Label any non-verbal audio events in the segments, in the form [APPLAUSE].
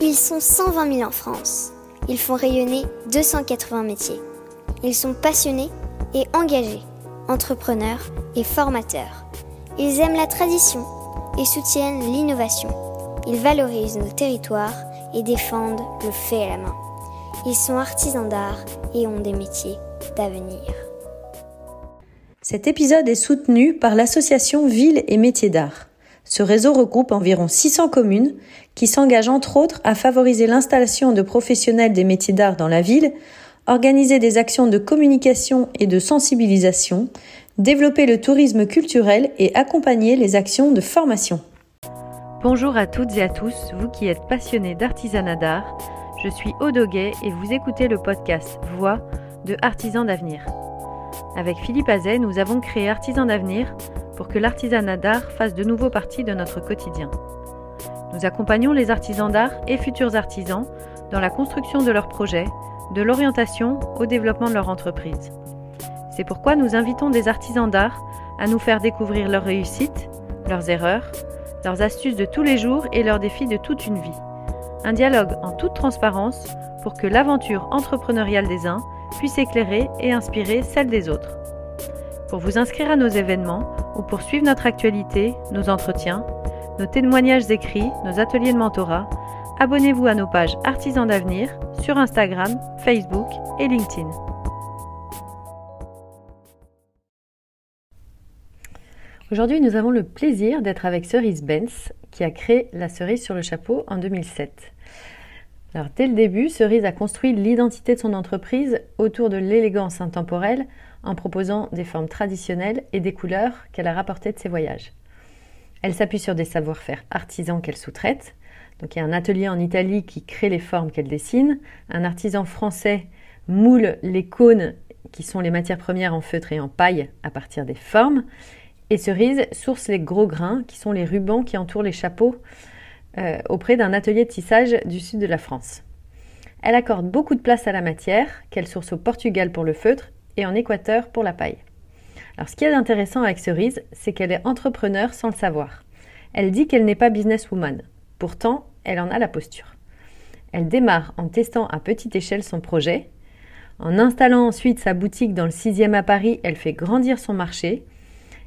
Ils sont 120 000 en France. Ils font rayonner 280 métiers. Ils sont passionnés et engagés, entrepreneurs et formateurs. Ils aiment la tradition et soutiennent l'innovation. Ils valorisent nos territoires et défendent le fait à la main. Ils sont artisans d'art et ont des métiers d'avenir. Cet épisode est soutenu par l'association Villes et Métiers d'Art. Ce réseau regroupe environ 600 communes qui s'engagent entre autres à favoriser l'installation de professionnels des métiers d'art dans la ville, organiser des actions de communication et de sensibilisation, développer le tourisme culturel et accompagner les actions de formation. Bonjour à toutes et à tous, vous qui êtes passionnés d'artisanat d'art. Je suis Odoguet et vous écoutez le podcast Voix de Artisans d'avenir. Avec Philippe Azet, nous avons créé Artisans d'avenir pour que l'artisanat d'art fasse de nouveau partie de notre quotidien. Nous accompagnons les artisans d'art et futurs artisans dans la construction de leurs projets, de l'orientation au développement de leur entreprise. C'est pourquoi nous invitons des artisans d'art à nous faire découvrir leurs réussites, leurs erreurs, leurs astuces de tous les jours et leurs défis de toute une vie. Un dialogue en toute transparence pour que l'aventure entrepreneuriale des uns puisse éclairer et inspirer celle des autres. Pour vous inscrire à nos événements ou pour suivre notre actualité, nos entretiens, nos témoignages écrits, nos ateliers de mentorat, abonnez-vous à nos pages Artisans d'avenir sur Instagram, Facebook et LinkedIn. Aujourd'hui, nous avons le plaisir d'être avec Cerise Benz, qui a créé la cerise sur le chapeau en 2007. Alors, dès le début, Cerise a construit l'identité de son entreprise autour de l'élégance intemporelle en proposant des formes traditionnelles et des couleurs qu'elle a rapportées de ses voyages. Elle s'appuie sur des savoir-faire artisans qu'elle sous-traite. Donc il y a un atelier en Italie qui crée les formes qu'elle dessine, un artisan français moule les cônes qui sont les matières premières en feutre et en paille à partir des formes, et Cerise source les gros grains qui sont les rubans qui entourent les chapeaux euh, auprès d'un atelier de tissage du sud de la France. Elle accorde beaucoup de place à la matière, qu'elle source au Portugal pour le feutre et en Équateur pour la paille. Alors, ce qui est intéressant avec Cerise, c'est qu'elle est entrepreneur sans le savoir. Elle dit qu'elle n'est pas businesswoman. Pourtant, elle en a la posture. Elle démarre en testant à petite échelle son projet. En installant ensuite sa boutique dans le 6e à Paris, elle fait grandir son marché.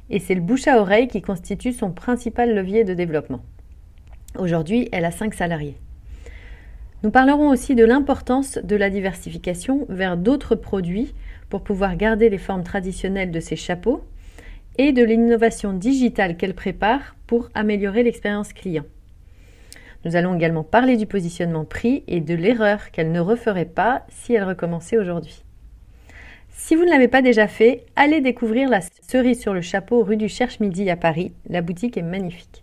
Et c'est le bouche à oreille qui constitue son principal levier de développement. Aujourd'hui, elle a 5 salariés. Nous parlerons aussi de l'importance de la diversification vers d'autres produits pour pouvoir garder les formes traditionnelles de ses chapeaux et de l'innovation digitale qu'elle prépare pour améliorer l'expérience client. Nous allons également parler du positionnement prix et de l'erreur qu'elle ne referait pas si elle recommençait aujourd'hui. Si vous ne l'avez pas déjà fait, allez découvrir la cerise sur le chapeau rue du Cherche-Midi à Paris. La boutique est magnifique.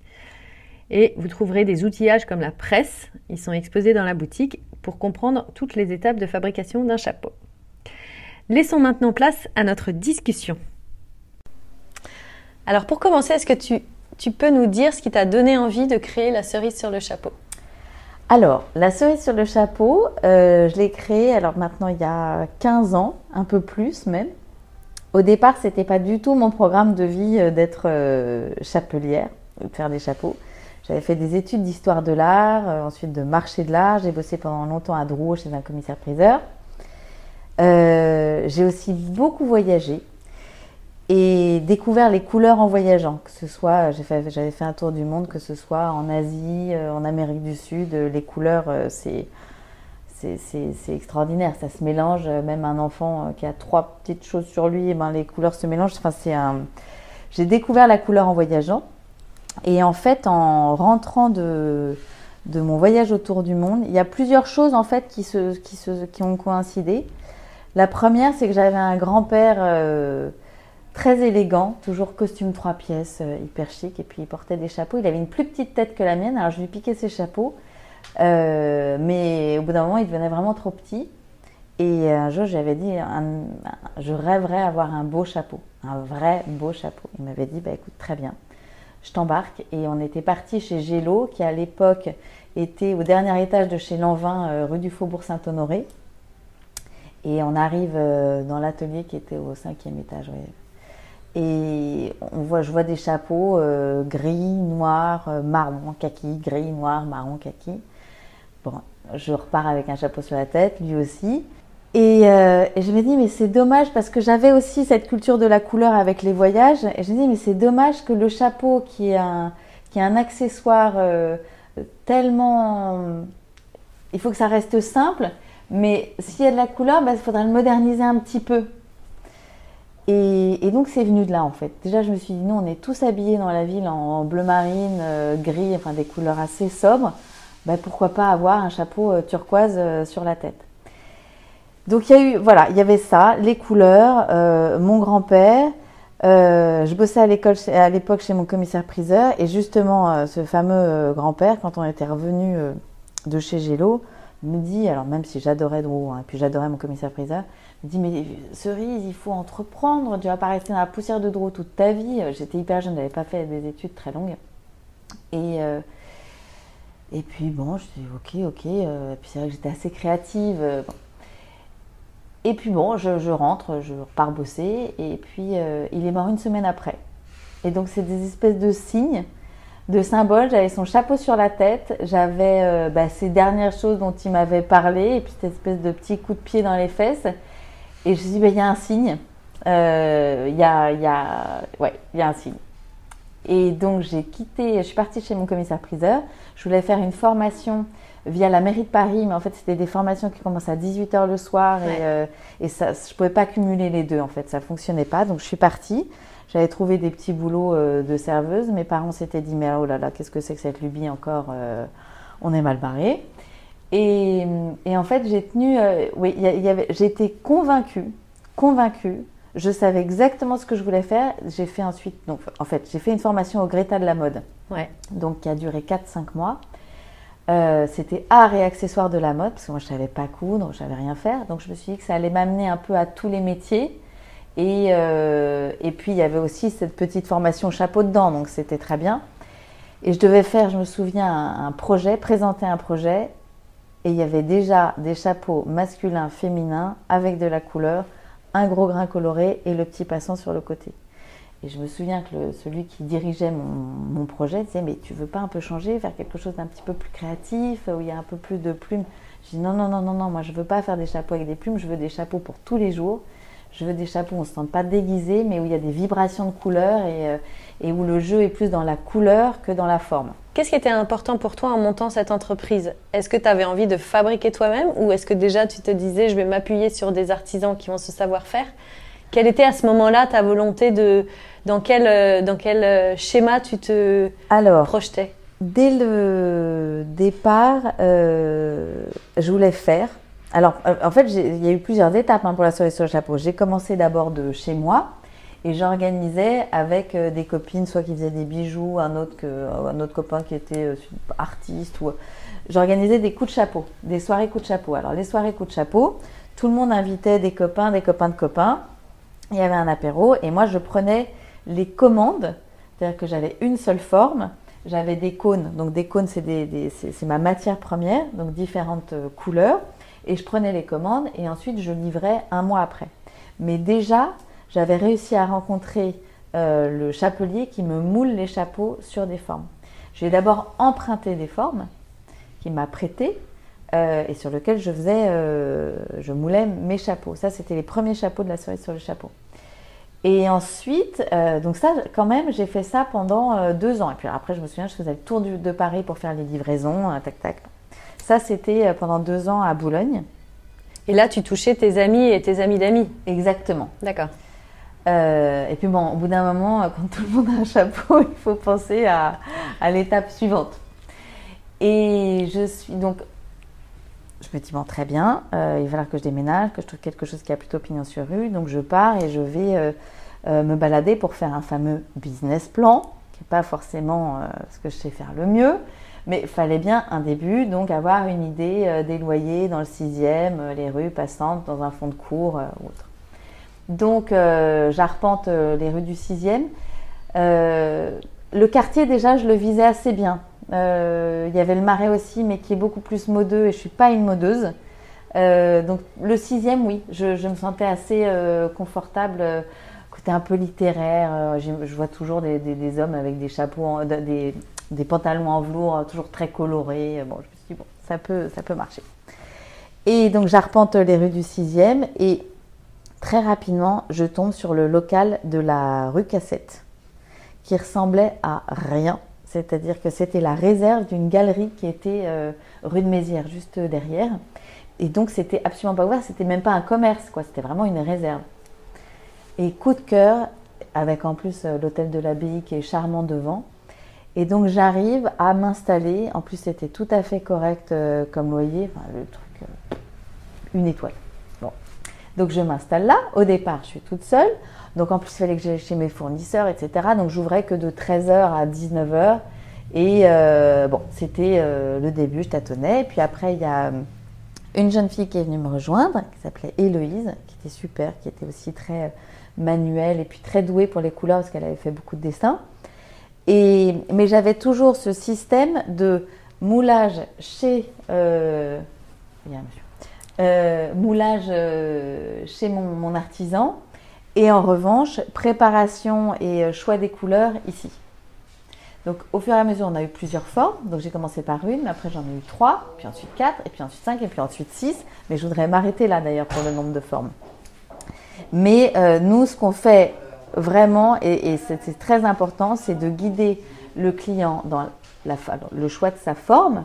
Et vous trouverez des outillages comme la presse. Ils sont exposés dans la boutique pour comprendre toutes les étapes de fabrication d'un chapeau. Laissons maintenant place à notre discussion. Alors pour commencer, est-ce que tu, peux nous dire ce qui t'a donné envie de créer la cerise sur le chapeau? Alors, la cerise sur le chapeau, euh, je l'ai créée alors maintenant il y a 15 ans, un peu plus même. Au départ, ce n'était pas du tout mon programme de vie euh, d'être euh, chapelière, de faire des chapeaux. J'avais fait des études d'histoire de l'art, ensuite de marché de l'art. J'ai bossé pendant longtemps à Drouot chez un commissaire-priseur. J'ai aussi beaucoup voyagé et découvert les couleurs en voyageant. Que ce soit, j'avais fait, un tour du monde, que ce soit en Asie, en Amérique du Sud, les couleurs, c'est extraordinaire. Ça se mélange. Même un enfant qui a trois petites choses sur lui, ben les couleurs se mélangent. Enfin, c'est un. J'ai découvert la couleur en voyageant. Et en fait, en rentrant de, de mon voyage autour du monde, il y a plusieurs choses en fait qui, se, qui, se, qui ont coïncidé. La première, c'est que j'avais un grand-père euh, très élégant, toujours costume trois pièces, euh, hyper chic, et puis il portait des chapeaux. Il avait une plus petite tête que la mienne, alors je lui piquais ses chapeaux, euh, mais au bout d'un moment, il devenait vraiment trop petit. Et un jour, j'avais dit, je rêverais avoir un beau chapeau, un vrai beau chapeau. Il m'avait dit, bah écoute, très bien je t'embarque. Et on était parti chez Gélo, qui à l'époque était au dernier étage de chez Lanvin, rue du Faubourg Saint-Honoré. Et on arrive euh, dans l'atelier qui était au cinquième étage. Et on voit, je vois des chapeaux euh, gris, noir, marron, kaki, gris, noir, marron, kaki. bon, je repars avec un chapeau sur la tête, lui aussi. Et, euh, je me dis, mais c'est dommage parce que j'avais aussi cette culture de la couleur avec les voyages. Et je me dis, mais c'est dommage que le chapeau, qui est un, qui est un accessoire euh, tellement. Il faut que ça reste simple, mais s'il y a de la couleur, bah, il faudrait le moderniser un petit peu. Et, donc c'est venu de là en fait. Déjà je me suis dit, nous on est tous habillés dans la ville en, bleu marine, euh, gris, enfin des couleurs assez sobres. Bah, pourquoi pas avoir un chapeau euh, turquoise sur la tête? Donc il y a eu, voilà, il y avait ça, les couleurs, euh, mon grand-père. Euh, je bossais à l'école à l'époque chez mon commissaire priseur et justement euh, ce fameux grand-père, quand on était revenu de chez Gélo, me dit, alors même si j'adorais Drouot, hein, et puis j'adorais mon commissaire priseur, me dit mais cerise, il faut entreprendre, tu vas pas rester dans la poussière de Drouot toute ta vie. J'étais hyper jeune, n'avais pas fait des études très longues et et puis bon, je dis ok, ok. et puis c'est vrai que j'étais assez créative. Et puis bon, je, rentre, je repars bosser, et puis euh, il est mort une semaine après. Et donc c'est des espèces de signes, de symboles. J'avais son chapeau sur la tête, j'avais euh, bah, ces dernières choses dont il m'avait parlé, et puis cette espèce de petit coup de pied dans les fesses. Et je me suis dit, bah, il y a un signe. Euh, il y, a, y, a, ouais, y a un signe. Et donc j'ai quitté, je suis partie chez mon commissaire priseur. Je voulais faire une formation via la mairie de Paris, mais en fait, c'était des formations qui commencent à 18h le soir et, euh, et ça, je ne pouvais pas cumuler les deux, en fait, ça ne fonctionnait pas. Donc, je suis partie. J'avais trouvé des petits boulots euh, de serveuse. Mes parents s'étaient dit, mais oh là là, qu'est-ce que c'est que cette lubie encore euh, On est mal barré. Et, et, en fait, j'ai tenu, oui, j'étais convaincue, convaincue. Je savais exactement ce que je voulais faire. J'ai fait ensuite, donc, en fait, j'ai fait une formation au Greta de la mode. Ouais. Donc, qui a duré 4-5 mois. Euh, c'était art et accessoires de la mode, parce que moi je savais pas coudre, je savais rien faire. Donc je me suis dit que ça allait m'amener un peu à tous les métiers. Et, euh, et puis il y avait aussi cette petite formation chapeau dedans, donc c'était très bien. Et je devais faire, je me souviens, un, projet, présenter un projet. Et il y avait déjà des chapeaux masculins, féminins, avec de la couleur, un gros grain coloré et le petit passant sur le côté. Et je me souviens que celui qui dirigeait mon, projet disait Mais tu veux pas un peu changer, faire quelque chose d'un petit peu plus créatif, où il y a un peu plus de plumes? Je dis Non, non, non, non, non, moi je veux pas faire des chapeaux avec des plumes, je veux des chapeaux pour tous les jours. Je veux des chapeaux où on ne se sent pas déguisé, mais où il y a des vibrations de couleurs et, euh, et où le jeu est plus dans la couleur que dans la forme. Qu'est-ce qui était important pour toi en montant cette entreprise? Est-ce que tu avais envie de fabriquer toi-même ou est-ce que déjà tu te disais je vais m'appuyer sur des artisans qui ont ce savoir-faire? Quelle était à ce moment-là ta volonté de dans quel euh, dans quel euh, schéma tu te Alors, projetais? Dès le départ, euh, je voulais faire. Alors, en fait, il y a eu plusieurs étapes hein, pour la soirée sur le chapeau. J'ai commencé d'abord de chez moi et j'organisais avec des copines, soit qui faisaient des bijoux, un autre, que, un autre copain qui était artiste. J'organisais des coups de chapeau, des soirées coups de chapeau. Alors, les soirées coups de chapeau, tout le monde invitait des copains, des copains de copains il y avait un apéro et moi je prenais les commandes, c'est-à-dire que j'avais une seule forme, j'avais des cônes, donc des cônes c'est, ma matière première, donc différentes euh, couleurs, et je prenais les commandes et ensuite je livrais un mois après. Mais déjà, j'avais réussi à rencontrer euh, le chapelier qui me moule les chapeaux sur des formes. J'ai d'abord emprunté des formes qu'il m'a prêtées euh, et sur lequel je euh, je moulais mes chapeaux. Ça, c'était les premiers chapeaux de la cerise sur le chapeau. Et ensuite, donc ça, quand même, j'ai fait ça pendant deux ans. Et puis après, je me souviens, je faisais le tour de Paris pour faire les livraisons, tac tac. Ça, c'était pendant deux ans à Boulogne. Et là, tu touchais tes amis et tes amis d'amis. Exactement. D'accord. et puis bon, au bout d'un moment, quand tout le monde a un chapeau, [LAUGHS] il faut penser à, à l'étape suivante. Et je suis donc je me dis, bon, très bien, euh, il va falloir que je déménage, que je trouve quelque chose qui a plutôt pignon sur rue. Donc je pars et je vais euh, euh, me balader pour faire un fameux business plan, qui n'est pas forcément ce que je sais faire le mieux. Mais il fallait bien un début, donc avoir une idée des loyers dans le sixième, les rues passantes, dans un fond de cours ou autre. Donc j'arpente les rues du sixième. le quartier déjà, je le visais assez bien. Euh, il y avait le marais aussi, mais qui est beaucoup plus modeux et je suis pas une modeuse. Euh, donc le sixième, oui, je, me sentais assez euh, confortable, côté un peu littéraire. Je, vois toujours des, hommes avec des chapeaux, des, pantalons en velours, toujours très colorés. Bon, je me suis dit, bon, ça peut, ça peut marcher. Et donc j'arpente les rues du 6e et très rapidement, je tombe sur le local de la rue Cassette, qui ressemblait à rien. C'est-à-dire que c'était la réserve d'une galerie qui était euh, rue de Mézières, juste derrière. Et donc c'était absolument pas ouvert, c'était même pas un commerce, quoi. C'était vraiment une réserve. Et coup de cœur, avec en plus euh, l'hôtel de l'abbaye qui est charmant devant. Et donc j'arrive à m'installer. En plus, c'était tout à fait correct euh, comme loyer. Enfin, le truc, euh, une étoile. Bon. Donc je m'installe là. Au départ, je suis toute seule. Donc en plus, il fallait que j'aille chez mes fournisseurs, etc. Donc j'ouvrais que de 13h à 19h. Et bon, c'était le début, je tâtonnais. Et puis après, il y a une jeune fille qui est venue me rejoindre, qui s'appelait Héloïse, qui était super, qui était aussi très manuelle et puis très douée pour les couleurs parce qu'elle avait fait beaucoup de dessins. Mais j'avais toujours ce système de moulage chez, euh, euh, moulage euh, chez mon, artisan et en revanche préparation et choix des couleurs ici. Donc au fur et à mesure on a eu plusieurs formes. Donc j'ai commencé par une, mais après j'en ai eu trois, puis ensuite quatre, et puis ensuite cinq, et puis ensuite six. Mais je voudrais m'arrêter là d'ailleurs pour le nombre de formes. Mais nous, ce qu'on fait vraiment, et, c'est très important, c'est de guider le client dans le choix de sa forme,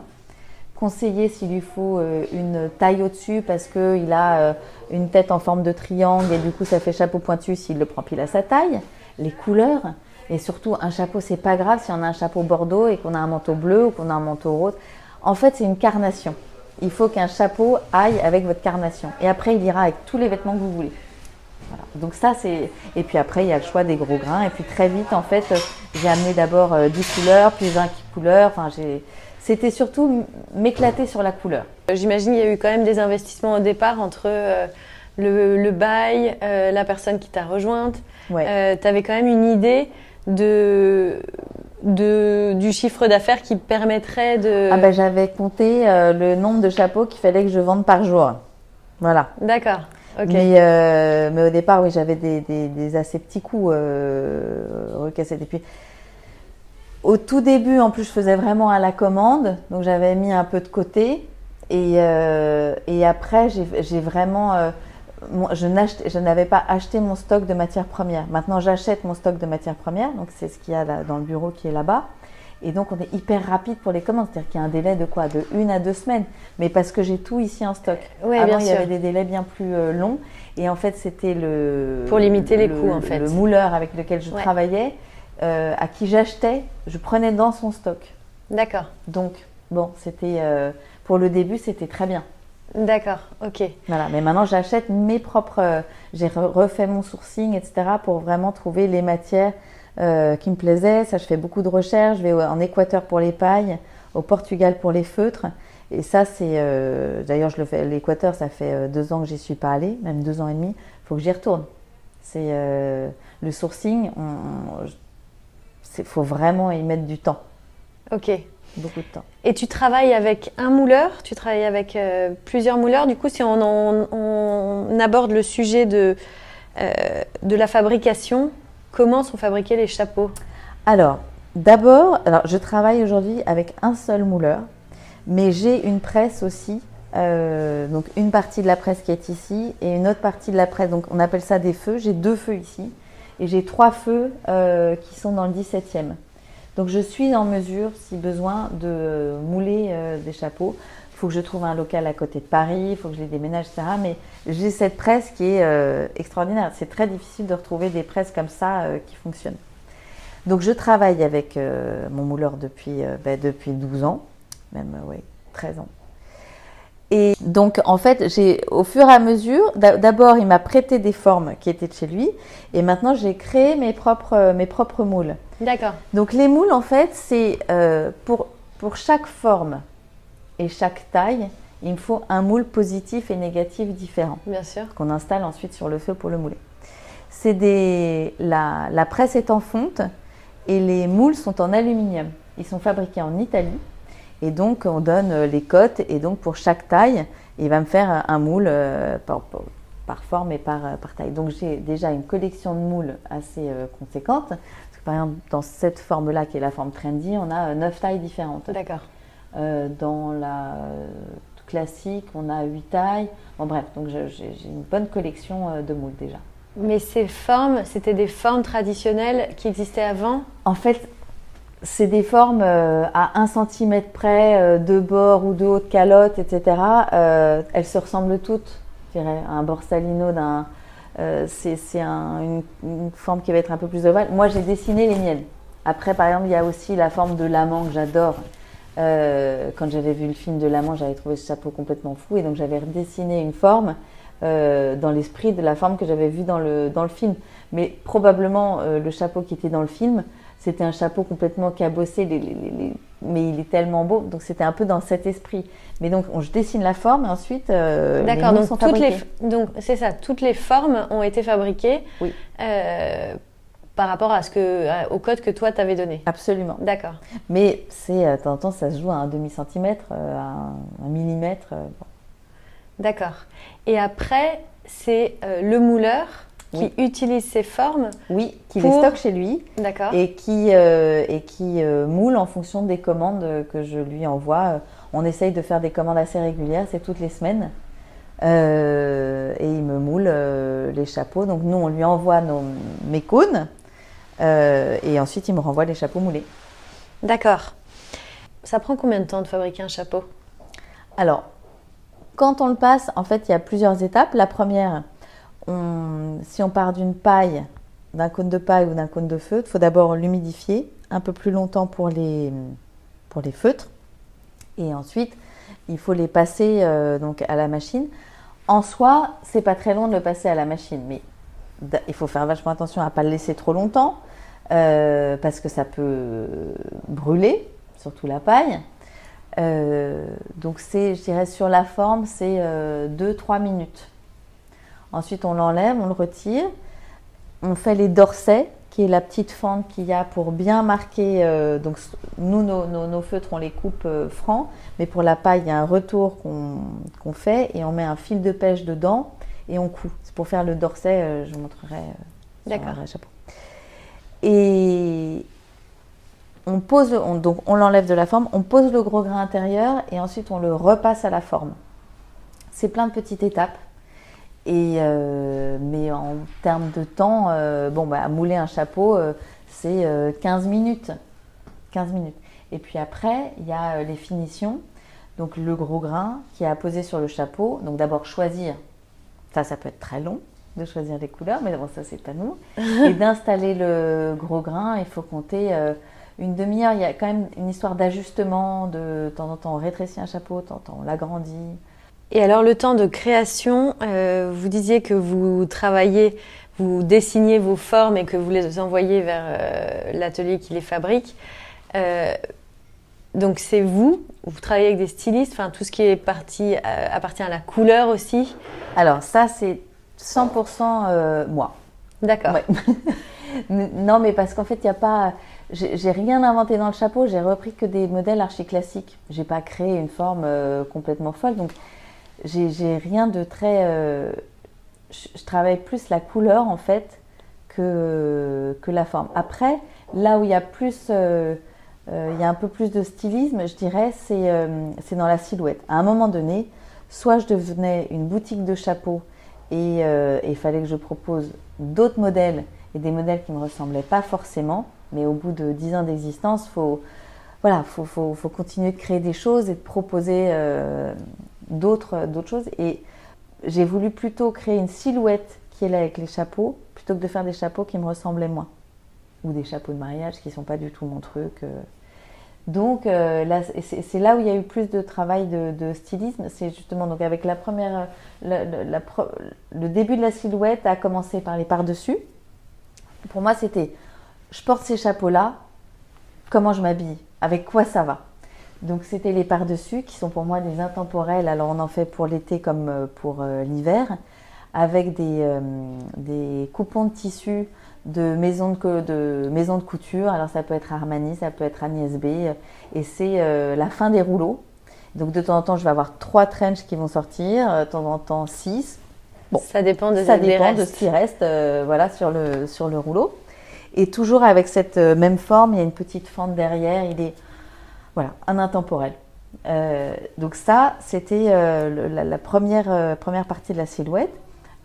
conseiller s'il lui faut euh, une taille au-dessus parce qu'il a euh, une tête en forme de triangle et du coup ça fait chapeau pointu s'il le prend pile à sa taille, les couleurs. Et surtout, un chapeau, c'est pas grave si on a un chapeau bordeaux et qu'on a un manteau bleu ou qu'on a un manteau rose. En fait, c'est une carnation. Il faut qu'un chapeau aille avec votre carnation. Et après, il ira avec tous les vêtements que vous voulez. Donc ça c'est et puis après il y a le choix des gros grains et puis très vite en fait j'ai amené d'abord 10 euh, couleurs puis 20 couleurs. Enfin j'ai c'était surtout m'éclater sur la couleur. J'imagine il y a eu quand même des investissements au départ entre euh, le, bail, euh, la personne qui t'a rejointe. Ouais. tu avais quand même une idée de, de du chiffre d'affaires qui permettrait de. Ah ben j'avais compté le nombre de chapeaux qu'il fallait que je vende par jour. Voilà. D'accord. Mais, euh, mais, au départ, oui, j'avais des, assez petits coups euh, recassés. Et puis, au tout début, en plus, je faisais vraiment à la commande. Donc, j'avais mis un peu de côté. Et, euh, et après, j'ai vraiment. Je n'avais pas acheté mon stock de matières premières. Maintenant, j'achète mon stock de matières premières. Donc, c'est ce qu'il y a dans le bureau qui est là-bas. Et donc, on est hyper rapide pour les commandes. C'est-à-dire qu'il y a un délai de quoi? De une à deux semaines. Mais parce que j'ai tout ici en stock. Oui, Avant, bien il y avait des délais bien plus euh, longs. Et en fait, c'était le. Pour limiter les coûts, en fait. Le mouleur avec lequel je travaillais, euh, à qui j'achetais, je prenais dans son stock. D'accord. Donc, bon, c'était. Euh, pour le début, c'était très bien. D'accord, ok. Voilà, mais maintenant j'achète mes propres. j'ai refait mon sourcing, etc., pour vraiment trouver les matières euh, qui me plaisait. Ça, je fais beaucoup de recherches. Je vais en Équateur pour les pailles, au Portugal pour les feutres. Et ça, c'est. Euh, d'ailleurs, je le fais. L'Équateur, ça fait euh, deux ans que j'y suis pas allée, même deux ans et demi. Il faut que j'y retourne. C'est le sourcing. Il faut vraiment y mettre du temps. Ok. Beaucoup de temps. Et tu travailles avec un mouleur, tu travailles avec plusieurs mouleurs? Du coup, si on, on aborde le sujet de, de la fabrication, Comment sont fabriqués les chapeaux Alors, d'abord, je travaille aujourd'hui avec un seul mouleur, mais j'ai une presse aussi. Euh, donc une partie de la presse qui est ici et une autre partie de la presse. Donc on appelle ça des feux. J'ai deux feux ici et j'ai trois feux euh, qui sont dans le 17e. Donc je suis en mesure, si besoin, de mouler euh, des chapeaux. Il faut que je trouve un local à côté de Paris, il faut que je les déménage, etc. Mais j'ai cette presse qui est euh, extraordinaire. C'est très difficile de retrouver des presses comme ça euh, qui fonctionnent. Donc je travaille avec euh, mon mouleur depuis, ben, depuis 12 ans, même oui, 13 ans. Et donc en fait, j'ai au fur et à mesure, d'abord il m'a prêté des formes qui étaient de chez lui, et maintenant j'ai créé mes propres, mes propres moules. D'accord. Donc les moules en fait, c'est pour, pour chaque forme et chaque taille, il me faut un moule positif et négatif différent. Bien sûr. Qu'on installe ensuite sur le feu pour le mouler. C'est des, la, la, presse est en fonte et les moules sont en aluminium. Ils sont fabriqués en Italie et donc on donne les cotes et donc pour chaque taille, il va me faire un moule euh, par, par, forme et par, par taille. Donc j'ai déjà une collection de moules assez euh, conséquente. par exemple, dans cette forme-là qui est la forme trendy, on a neuf tailles différentes. D'accord. Dans la classique, on a huit tailles. Bon, bref, donc j'ai une bonne collection de moules déjà. Mais ces formes, c'était des formes traditionnelles qui existaient avant? En fait, c'est des formes euh, à 1 cm près, euh, de bord ou de haut de calotte, etc. Euh, elles se ressemblent toutes, je dirais. Un borsalino, d'un, c'est, une, forme qui va être un peu plus ovale. Moi, j'ai dessiné les miennes. Après, par exemple, il y a aussi la forme de l'amant que j'adore. Quand j'avais vu le film de l'amant, j'avais trouvé ce chapeau complètement fou et donc j'avais redessiné une forme euh, dans l'esprit de la forme que j'avais vue dans le, dans le film. Mais probablement, euh, le chapeau qui était dans le film, c'était un chapeau complètement cabossé, mais il est tellement beau, donc c'était un peu dans cet esprit. Mais donc, on, je dessine la forme et ensuite, euh, D'accord, donc sont toutes donc c'est ça, toutes les formes ont été fabriquées. Oui. Par rapport à ce que, au code que toi t'avais donné. Absolument. D'accord. Mais c'est, de temps en temps, ça se joue à un demi centimètre, à un, millimètre. D'accord. Et après, c'est euh, le mouleur qui utilise ces formes. Oui, qui les stocke chez lui. D'accord. Et qui, euh, et qui euh, moule en fonction des commandes que je lui envoie. On essaye de faire des commandes assez régulières, c'est toutes les semaines. et il me moule les chapeaux. Donc nous, on lui envoie nos, mes cônes. Et ensuite, il me renvoie les chapeaux moulés. D'accord. Ça prend combien de temps de fabriquer un chapeau? Alors, quand on le passe, en fait, il y a plusieurs étapes. La première, si on part d'une paille, d'un cône de paille ou d'un cône de feutre, il faut d'abord l'humidifier un peu plus longtemps pour les, pour les feutres. Et ensuite, il faut les passer euh, donc à la machine. En soi, c'est pas très long de le passer à la machine, mais il faut faire vachement attention à ne pas le laisser trop longtemps euh, parce que ça peut brûler, surtout la paille. Euh, donc c'est, je dirais, sur la forme, c'est 2-3 euh, minutes. Ensuite, on l'enlève, on le retire. On fait les dorsets, qui est la petite fente qu'il y a pour bien marquer. Euh, donc, nous, nos, feutres, on les coupe francs, mais pour la paille, il y a un retour qu'on fait et on met un fil de pêche dedans et on coud. C'est pour faire le dorset, je vous montrerai D'accord. chapeau. Et, on pose, donc on l'enlève de la forme, on pose le gros grain intérieur et ensuite on le repasse à la forme. C'est plein de petites étapes. Et euh, mais en termes de temps, euh, bon, bah, mouler un chapeau, euh, c'est 15 minutes. 15 minutes. Et puis après, il y a les finitions. Donc le gros grain qui est poser sur le chapeau. Donc d'abord choisir. Ça, ça peut être très long de choisir les couleurs, mais bon, ça, c'est pas nous. [LAUGHS] Et d'installer le gros grain, il faut compter une demi-heure, il y a quand même une histoire d'ajustement, de, temps en temps on rétrécit un chapeau, de temps en temps on l'agrandit. Et alors le temps de création, euh, vous disiez que vous travaillez, vous dessiniez vos formes et que vous les envoyez vers euh, l'atelier qui les fabrique. Euh, donc c'est vous, vous travaillez avec des stylistes, enfin tout ce qui est parti appartient à la couleur aussi. Alors ça c'est 100% moi. D'accord. [LAUGHS] non mais parce qu'en fait il n'y a pas j'ai rien inventé dans le chapeau, j'ai repris que des modèles archi classiques. J'ai pas créé une forme euh, complètement folle, donc j'ai rien de très. Euh, je, travaille plus la couleur en fait que, que la forme. Après, là où il y a plus, euh, il y a un peu plus de stylisme, je dirais, c'est dans la silhouette. À un moment donné, soit je devenais une boutique de chapeaux et il fallait que je propose d'autres modèles et des modèles qui ne me ressemblaient pas forcément mais au bout de dix ans d'existence, faut, voilà, faut, faut, continuer de créer des choses et de proposer euh, d'autres, d'autres choses. Et j'ai voulu plutôt créer une silhouette qui est là avec les chapeaux, plutôt que de faire des chapeaux qui me ressemblaient moins. Ou des chapeaux de mariage qui ne sont pas du tout mon truc. Euh. Donc euh, c'est là où il y a eu plus de travail de, stylisme. C'est justement donc avec la première, le début de la silhouette a commencé par les par-dessus. Pour moi, c'était je porte ces chapeaux-là, comment je m'habille Avec quoi ça va? Donc c'était les par-dessus qui sont pour moi des intemporels. Alors on en fait pour l'été comme euh, pour euh, l'hiver, avec euh, des, coupons de tissu de maisons de, de, maison de couture. Alors ça peut être Armani, ça peut être Agnès B. Et c'est la fin des rouleaux. Donc de temps en temps, je vais avoir trois trenches qui vont sortir, de temps en temps six. Bon, ça dépend de, ça dépend de ce qui reste voilà, sur, le, sur le rouleau. Et toujours avec cette euh, même forme, il y a une petite fente derrière. Il est voilà, un intemporel. donc ça, c'était la, première, première partie de la silhouette.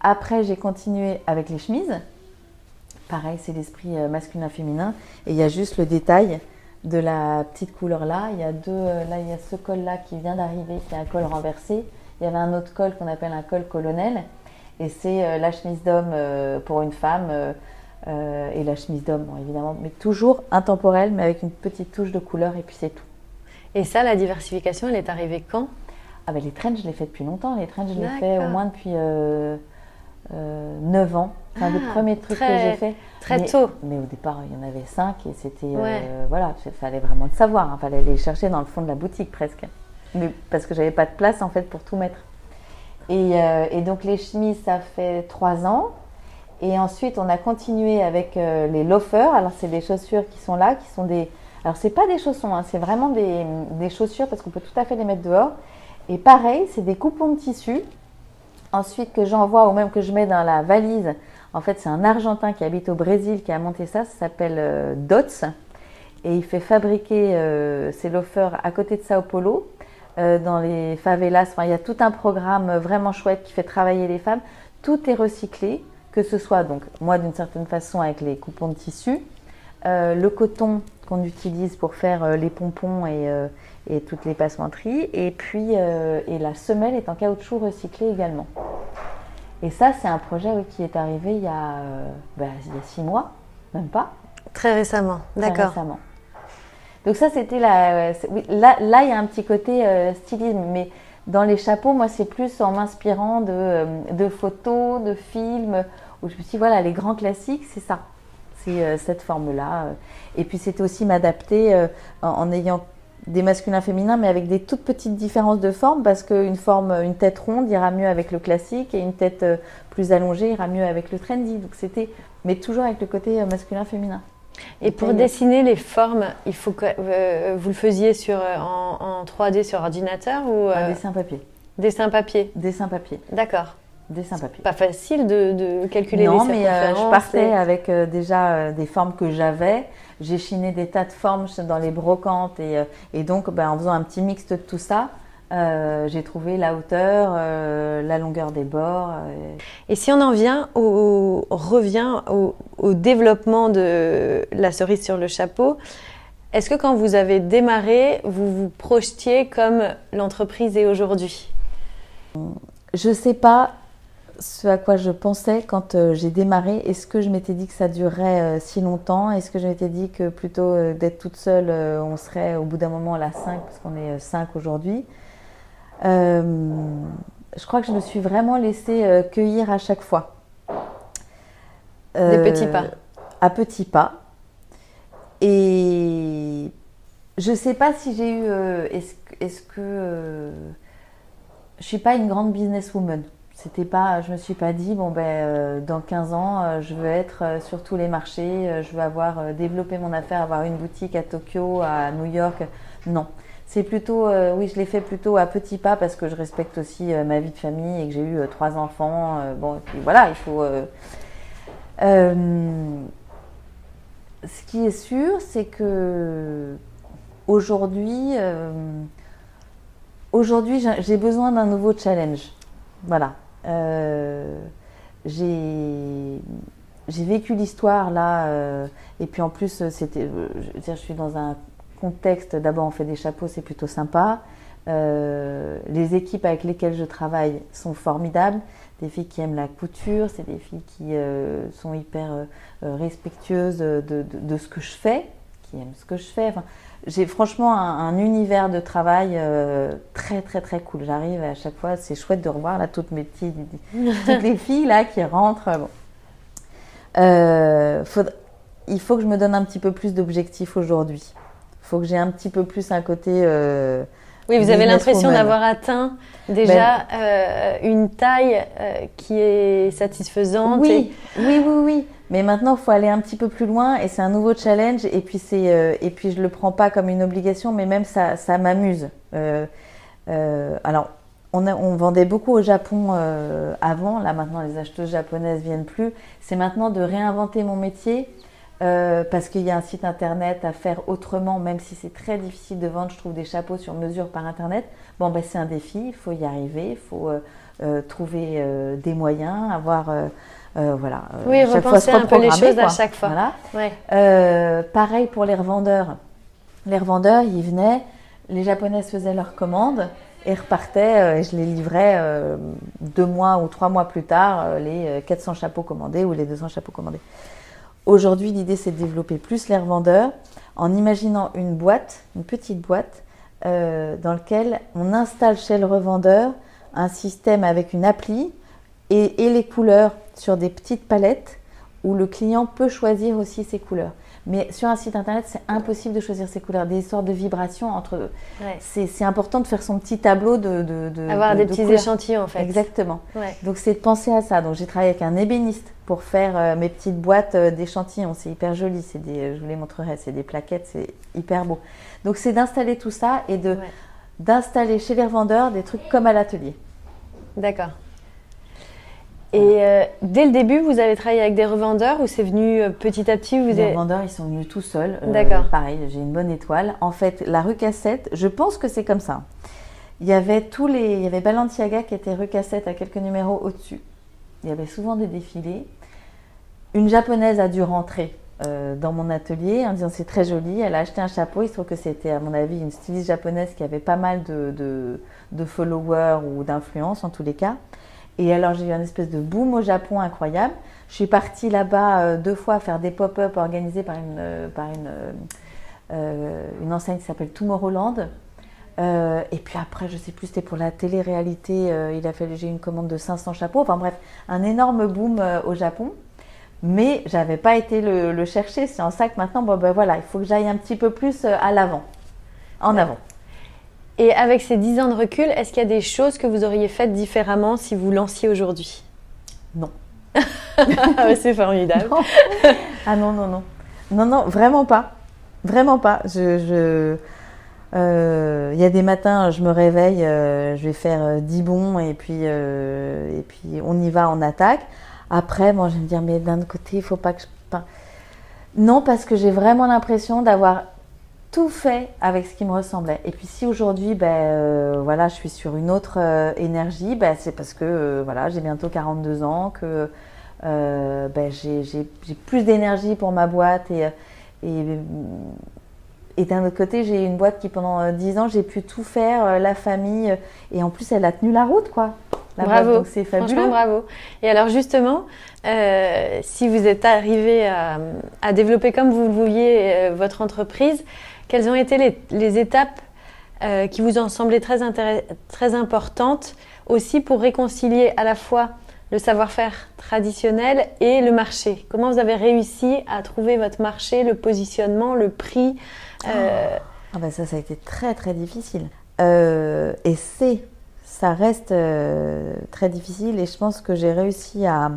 Après, j'ai continué avec les chemises. Pareil, c'est l'esprit masculin-féminin. Et il y a juste le détail de la petite couleur là. Il y a deux, là, il y a ce col là qui vient d'arriver, qui est un col renversé. Il y avait un autre col qu'on appelle un col colonel. Et c'est la chemise d'homme pour une femme euh, et la chemise d'homme, évidemment, mais toujours intemporelle, mais avec une petite touche de couleur, et puis c'est tout. Et ça, la diversification, elle est arrivée quand? Ah ben, Les traînes, je l'ai fait depuis longtemps. Les traînes, je l'ai fait au moins depuis euh, euh, 9 ans. C'est un des ah, premiers trucs que j'ai fait. Très tôt. Mais au départ, il y en avait 5 et c'était. Euh, voilà, il fallait vraiment le savoir. Il hein. fallait les chercher dans le fond de la boutique presque. Mais, parce que j'avais pas de place en fait pour tout mettre. Et, et donc les chemises, ça fait 3 ans. Et ensuite, on a continué avec euh, les loafers. Alors, c'est des chaussures qui sont là, qui sont des. Alors, c'est pas des chaussons, hein, c'est vraiment des, des, chaussures parce qu'on peut tout à fait les mettre dehors. Et pareil, c'est des coupons de tissu. Ensuite, que j'envoie ou même que je mets dans la valise. En fait, c'est un Argentin qui habite au Brésil qui a monté ça. Ça s'appelle euh, Dots. Et il fait fabriquer euh, ses loafers à côté de Sao Paulo, dans les favelas. Il y a tout un programme vraiment chouette qui fait travailler les femmes. Tout est recyclé que ce soit donc moi d'une certaine façon avec les coupons de tissu, euh, le coton qu'on utilise pour faire euh, les pompons et, euh, et, toutes les passementeries, et puis et la semelle est en caoutchouc recyclé également. Et ça, c'est un projet qui est arrivé il y, a, bah, il y a six mois, même pas. Très récemment, d'accord. récemment. Donc ça, c'était la... là, là, il y a un petit côté stylisme, mais dans les chapeaux, moi, c'est plus en m'inspirant de, de, photos, de films, où je me suis dit, voilà, les grands classiques, c'est ça. C'est euh, cette forme-là. Et puis, c'était aussi m'adapter euh, en, ayant des masculins féminins, mais avec des toutes petites différences de forme, parce qu'une forme, une tête ronde ira mieux avec le classique, et une tête euh, plus allongée ira mieux avec le trendy. Donc, c'était, mais toujours avec le côté masculin-féminin. Et pour dessiner les formes, il faut que euh, vous le faisiez sur, euh, en, 3D sur ordinateur ou euh... dessin papier. Dessin papier? Dessin papier. D'accord. Dessin papier. Pas facile de, de calculer non, les mais euh, je partais avec déjà des formes que j'avais. J'ai chiné des tas de formes dans les brocantes et, et donc ben, en faisant un petit mix de tout ça, euh, j'ai trouvé la hauteur, euh, la longueur des bords. Euh. Et si on en vient au, revient au, développement de la cerise sur le chapeau, est-ce que quand vous avez démarré, vous vous projetiez comme l'entreprise est aujourd'hui? Je ne sais pas ce à quoi je pensais quand j'ai démarré. Est-ce que je m'étais dit que ça durerait si longtemps? Est-ce que je m'étais dit que plutôt d'être toute seule, on serait au bout d'un moment à la 5, parce qu'on est 5 aujourd'hui? Euh, je crois que je me suis vraiment laissée euh, cueillir à chaque fois. Des petits pas. Euh, à petits pas. Et je ne sais pas si j'ai eu. est-ce, est-ce que. je suis pas une grande businesswoman. C'était pas, je me suis pas dit bon ben dans 15 ans je veux être sur tous les marchés, je veux avoir développé mon affaire, avoir une boutique à Tokyo, à New York. Non, c'est plutôt, euh, oui, je l'ai fait plutôt à petits pas parce que je respecte aussi euh, ma vie de famille et que j'ai eu euh, trois enfants. bon, voilà, il faut. ce qui est sûr, c'est que aujourd'hui, aujourd'hui, j'ai besoin d'un nouveau challenge. Voilà. J'ai j'ai vécu l'histoire là, et puis en plus, c'était, je, je suis dans un contexte, d'abord on fait des chapeaux, c'est plutôt sympa. Euh, les équipes avec lesquelles je travaille sont formidables. Des filles qui aiment la couture, c'est des filles qui euh, sont hyper euh, respectueuses de, ce que je fais, qui aiment ce que je fais. J'ai franchement un, univers de travail très très très cool. J'arrive à chaque fois, c'est chouette de revoir là toutes mes petites, [LAUGHS] toutes les filles là qui rentrent. il faut que je me donne un petit peu plus d'objectifs aujourd'hui faut que j'ai un petit peu plus un côté. Euh, oui, vous avez l'impression d'avoir atteint déjà ben, euh, une taille euh, qui est satisfaisante. Oui, oui, oui, oui. Mais maintenant, il faut aller un petit peu plus loin et c'est un nouveau challenge. Et puis, c'est, et puis je ne le prends pas comme une obligation, mais même ça, ça m'amuse. alors, on, on, vendait beaucoup au Japon avant. Là, maintenant, les acheteuses japonaises viennent plus. C'est maintenant de réinventer mon métier euh, parce qu'il y a un site internet à faire autrement, même si c'est très difficile de vendre, je trouve, des chapeaux sur mesure par internet. Bon, ben, c'est un défi, il faut y arriver, il faut euh, trouver des moyens, avoir. Voilà, oui, repenser un peu les choses à chaque fois. pareil pour les revendeurs. Les revendeurs, ils venaient, les Japonaises faisaient leurs commandes et repartaient et je les livrais deux mois ou trois mois plus tard, les 400 chapeaux commandés ou les 200 chapeaux commandés. Aujourd'hui, l'idée, c'est de développer plus les revendeurs en imaginant une boîte, une petite boîte, euh, dans laquelle on installe chez le revendeur un système avec une appli et, les couleurs sur des petites palettes où le client peut choisir aussi ses couleurs. Mais sur un site internet, c'est impossible de choisir ses couleurs. Des sortes de vibrations entre. C'est important de faire son petit tableau de. de, Avoir des petits échantillons en fait. Exactement. Donc c'est de penser à ça. Donc j'ai travaillé avec un ébéniste pour faire euh, mes petites boîtes euh, d'échantillons. C'est hyper joli. C'est des, je vous les montrerai. C'est des plaquettes. C'est hyper beau. Donc c'est d'installer tout ça et de d'installer chez les revendeurs des trucs comme à l'atelier. D'accord. Et euh, dès le début, vous avez travaillé avec des revendeurs ou c'est venu petit à petit vous Les revendeurs, ils sont venus tout seuls. D'accord. pareil, j'ai une bonne étoile. En fait, la rue Cassette, je pense que c'est comme ça. Il y avait tous les, il y avait Balenciaga qui était rue Cassette à quelques numéros au-dessus. Il y avait souvent des défilés une japonaise a dû rentrer euh, dans mon atelier en disant c'est très joli. Elle a acheté un chapeau. Il se trouve que c'était, à mon avis, une styliste japonaise qui avait pas mal de, followers ou d'influence en tous les cas. Et alors j'ai eu un espèce de boom au Japon incroyable. Je suis partie là-bas euh, deux fois faire des pop-up organisés par une, euh, par une, une enseigne qui s'appelle Tomorrowland. et puis après, je sais plus, c'était pour la télé-réalité. il a fallu, j'ai eu une commande de 500 chapeaux. Enfin bref, un énorme boom au Japon. Mais j'avais pas été le, chercher. C'est en ça que maintenant, bon, ben voilà, il faut que j'aille un petit peu plus euh, à l'avant, en avant. Et avec ces 10 ans de recul, est-ce qu'il y a des choses que vous auriez faites différemment si vous lanciez aujourd'hui? Non. Ah, c'est formidable. Ah non, non, non. Non, non, vraiment pas. Vraiment pas. Je. Euh, il y a des matins, je me réveille, euh, je vais faire 10 bons et puis, et puis on y va, on attaque. Après, moi, je vais me dire, mais d'un côté, il faut pas que je. non, parce que j'ai vraiment l'impression d'avoir tout fait avec ce qui me ressemblait. Et puis si aujourd'hui, ben euh, voilà, je suis sur une autre euh, énergie, ben, c'est parce que euh, voilà, j'ai bientôt 42 ans, que ben, j'ai plus d'énergie pour ma boîte et, et, et d'un autre côté, j'ai une boîte qui pendant 10 ans, j'ai pu tout faire, la famille, et en plus, elle a tenu la route, quoi bravo. c'est fabuleux. Franchement, bravo. Et alors justement, si vous êtes arrivé à, développer comme vous le vouliez votre entreprise, quelles ont été les, étapes euh, qui vous ont semblé très, très importantes aussi pour réconcilier à la fois le savoir-faire traditionnel et le marché? Comment vous avez réussi à trouver votre marché, le positionnement, le prix ah. ah ben ça, ça a été très très difficile. et c'est ça reste euh, très difficile et je pense que j'ai réussi à...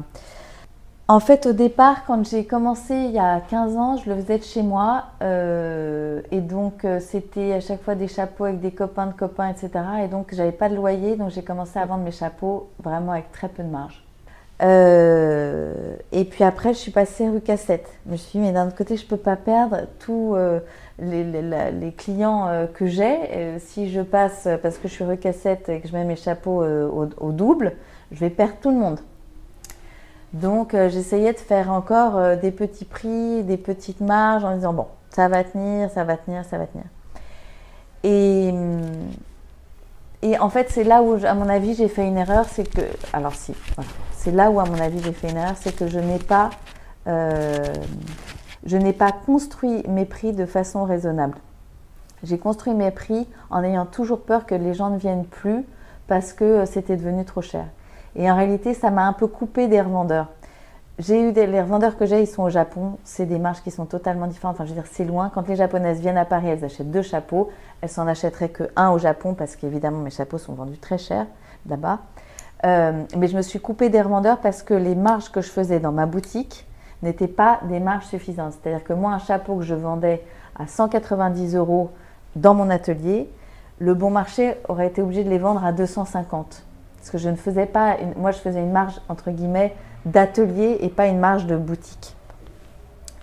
En fait, au départ, quand j'ai commencé il y a 15 ans, je le faisais de chez moi. Euh, et donc, euh, c'était à chaque fois des chapeaux avec des copains de copains, etc. Et donc, j'avais pas de loyer. Donc, j'ai commencé à vendre mes chapeaux vraiment avec très peu de marge. et puis après, je suis passée rue Cassette. Je me suis dit, mais d'un autre côté, je peux pas perdre tout les, clients euh, que j'ai, euh, si je passe parce que je suis recassette et que je mets mes chapeaux euh, au, double, je vais perdre tout le monde. Donc j'essayais de faire encore des petits prix, des petites marges en disant bon, ça va tenir, ça va tenir, ça va tenir. Et, en fait, c'est là où, à mon avis, j'ai fait une erreur, c'est que, alors si, c'est là où, à mon avis, j'ai fait une erreur, c'est que je n'ai pas je n'ai pas construit mes prix de façon raisonnable. J'ai construit mes prix en ayant toujours peur que les gens ne viennent plus parce que euh, c'était devenu trop cher. Et en réalité, ça m'a un peu coupé des revendeurs. J'ai eu les revendeurs que j'ai, ils sont au Japon. C'est des marges qui sont totalement différentes. Enfin, je veux dire, c'est loin. Quand les japonaises viennent à Paris, elles achètent deux chapeaux. Elles s'en achèteraient que un au Japon parce qu'évidemment, mes chapeaux sont vendus très cher là-bas. Euh, mais je me suis coupée des revendeurs parce que les marges que je faisais dans ma boutique, n'étaient pas des marges suffisantes. C'est-à-dire que moi, un chapeau que je vendais à 190 euros dans mon atelier, le bon marché aurait été obligé de les vendre à 250. Parce que je ne faisais pas, moi je faisais une marge entre guillemets d'atelier et pas une marge de boutique.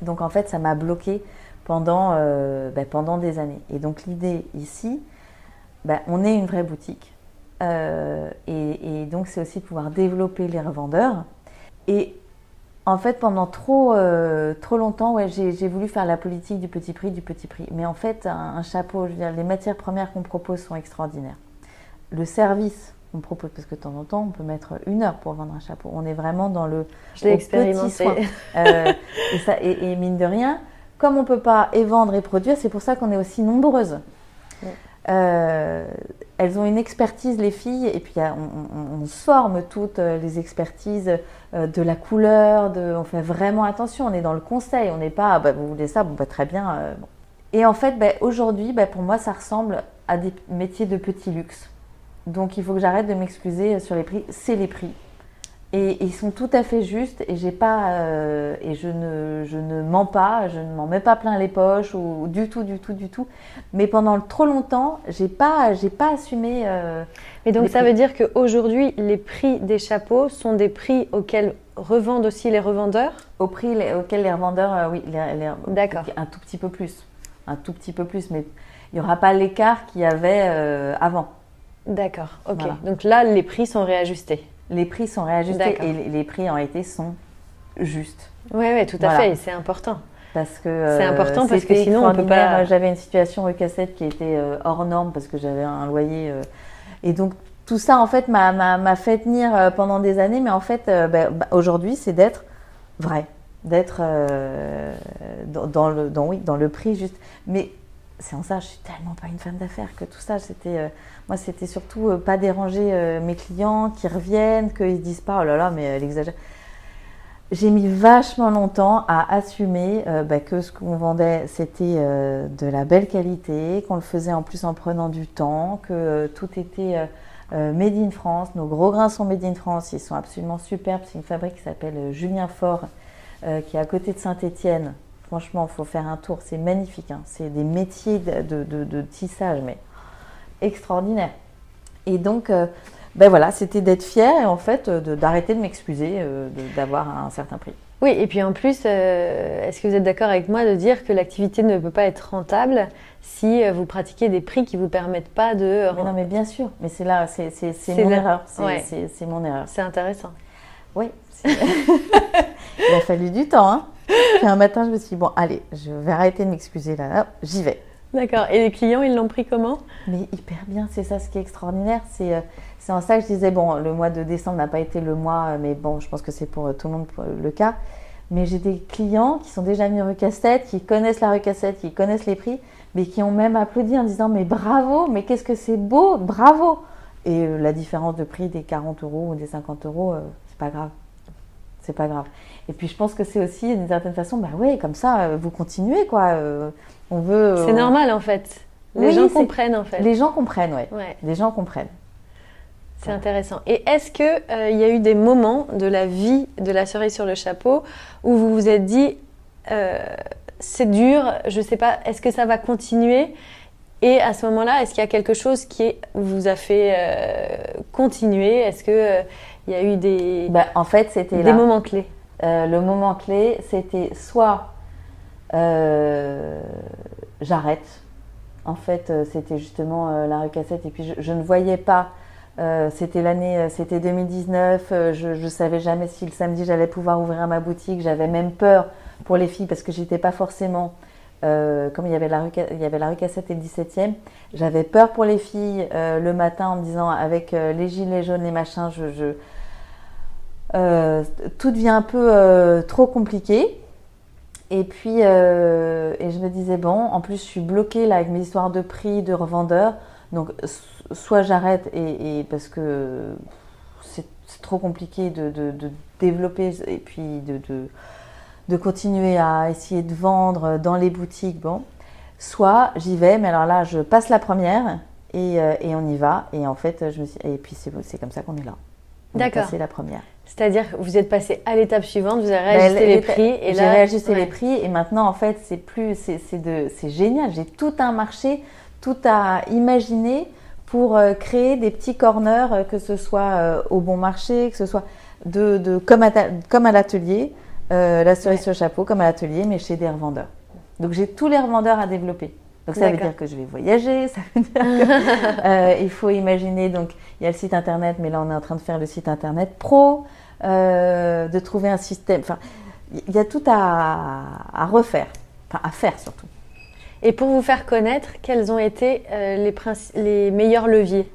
Donc en fait, ça m'a bloqué pendant, euh, ben, pendant des années. Et donc l'idée ici, ben, on est une vraie boutique. Euh, et, donc c'est aussi de pouvoir développer les revendeurs. Et en fait, pendant trop, euh, trop longtemps, ouais, j'ai voulu faire la politique du petit prix, du petit prix. Mais en fait, un, chapeau, je veux dire, les matières premières qu'on propose sont extraordinaires. Le service qu'on propose, parce que de temps en temps, on peut mettre une heure pour vendre un chapeau. On est vraiment dans le je petit soin. Euh, et, et, mine de rien, comme on ne peut pas et vendre et produire, c'est pour ça qu'on est aussi nombreuses. Euh, elles ont une expertise, les filles, et puis on, se forme toutes euh, les expertises euh, de la couleur, de, on fait vraiment attention, on est dans le conseil, on n'est pas, ah bah, vous voulez ça, bon, bah, très bien. Et en fait, bah, aujourd'hui, pour moi, ça ressemble à des métiers de petit luxe. Donc il faut que j'arrête de m'excuser sur les prix, c'est les prix. Et ils sont tout à fait justes et j'ai pas euh, et je ne je ne mens pas, je ne m'en mets pas plein les poches ou, du tout du tout du tout. Mais pendant trop longtemps, j'ai pas j'ai pas assumé. Euh, Mais donc ça veut dire qu'aujourd'hui les prix des chapeaux sont des prix auxquels revendent aussi les revendeurs? Au prix auxquels les revendeurs, euh, oui, les, d'accord, un tout petit peu plus, un tout petit peu plus, mais il n'y aura pas l'écart qu'il y avait avant. D'accord, ok. Donc là les prix sont réajustés les prix sont réajustés et les, prix en été sont justes. Oui, oui, tout à fait, c'est important. Parce que c'est important parce que sinon on peut pas. J'avais une situation rue Cassette qui était euh, hors norme parce que j'avais un loyer euh, et donc tout ça en fait m'a fait tenir euh, pendant des années, mais en fait bah, bah, aujourd'hui c'est d'être vrai, d'être dans, dans, le dans, oui, dans le prix juste. Mais c'est en ça, je suis tellement pas une femme d'affaires que tout ça, c'était, euh, moi, c'était surtout euh, pas déranger euh, mes clients qui reviennent, qu'ils se disent pas, oh là là, mais elle exagère. J'ai mis vachement longtemps à assumer bah, que ce qu'on vendait, c'était de la belle qualité, qu'on le faisait en plus en prenant du temps, que tout était made in France. Nos gros grains sont made in France, ils sont absolument superbes. C'est une fabrique qui s'appelle Julien Fort, qui est à côté de Saint-Étienne, Franchement, il faut faire un tour. C'est magnifique. Hein. C'est des métiers de, tissage, mais extraordinaire. Et donc, euh, ben voilà, c'était d'être fière et en fait d'arrêter de, m'excuser euh, d'avoir un certain prix. Oui, et puis en plus, euh, est-ce que vous êtes d'accord avec moi de dire que l'activité ne peut pas être rentable si vous pratiquez des prix qui ne vous permettent pas de... non, mais bien sûr, mais c'est là, c'est mon, erreur. C'est mon erreur. C'est intéressant. Oui. [LAUGHS] Il a fallu du temps, hein puis un matin, je me suis dit, bon, allez, je vais arrêter de m'excuser là, j'y vais. D'accord. Et les clients, ils l'ont pris comment? Mais hyper bien, c'est ça ce qui est extraordinaire. C'est euh, c'est en ça que je disais, bon, le mois de décembre n'a pas été le mois, euh, mais bon, je pense que c'est pour euh, tout le monde le cas. Mais j'ai des clients qui sont déjà mis en recassette, qui connaissent la recassette, qui connaissent les prix, mais qui ont même applaudi en disant, mais bravo, mais qu'est-ce que c'est beau, bravo Et la différence de prix des 40 euros ou des 50 euros, c'est pas grave. C'est pas grave. Et puis je pense que c'est aussi d'une certaine façon, bah ouais, comme ça, vous continuez quoi. Euh, on veut. C'est euh, normal en fait. Les gens comprennent en fait. Les gens comprennent, ouais. Les gens comprennent. C'est intéressant. Et est-ce que il y a eu des moments de la vie de la cerise sur le chapeau où vous vous êtes dit c'est dur, je sais pas, est-ce que ça va continuer? Et à ce moment-là, est-ce qu'il y a quelque chose qui vous a fait continuer? Est-ce que il y a eu des bah, en fait, c'était des moments clés? Euh, le moment clé, c'était soit euh, j'arrête. En fait, euh, c'était justement la rue Cassette et puis je, ne voyais pas. c'était l'année, c'était 2019. je ne savais jamais si le samedi j'allais pouvoir ouvrir ma boutique. J'avais même peur pour les filles parce que j'étais pas forcément comme il y avait la rue, il Cassette et le 17e, j'avais peur pour les filles le matin en me disant avec les gilets jaunes, les machins, je, euh, tout devient un peu euh, trop compliqué. Et puis, euh, et je me disais, bon, en plus, je suis bloquée là avec mes histoires de prix, de revendeurs. Donc, soit j'arrête et, parce que c'est trop compliqué de, de, développer et puis de, de, continuer à essayer de vendre dans les boutiques. Bon, soit j'y vais, mais alors là, je passe la première et, et on y va. Et en fait, je me suis, et puis c'est comme ça qu'on est là. D'accord. C'est la première. C'est-à-dire que vous êtes passé à l'étape suivante, vous avez ben, réajusté les, prix et j'ai réajusté les prix et maintenant en fait c'est plus c'est de c'est génial. J'ai tout un marché, tout à imaginer pour euh, créer des petits corners, euh, que ce soit euh, au bon marché, que ce soit de, de comme à, comme à l'atelier, euh, la cerise sur le chapeau comme à l'atelier, mais chez des revendeurs. Donc j'ai tous les revendeurs à développer. Donc ça veut dire que je vais voyager, ça veut dire que, [LAUGHS] euh, il faut imaginer, donc il y a le site internet, mais là on est en train de faire le site internet pro, euh, de trouver un système, enfin il y a tout à, à refaire, enfin à faire surtout. Et pour vous faire connaître, quels ont été euh, les meilleurs leviers?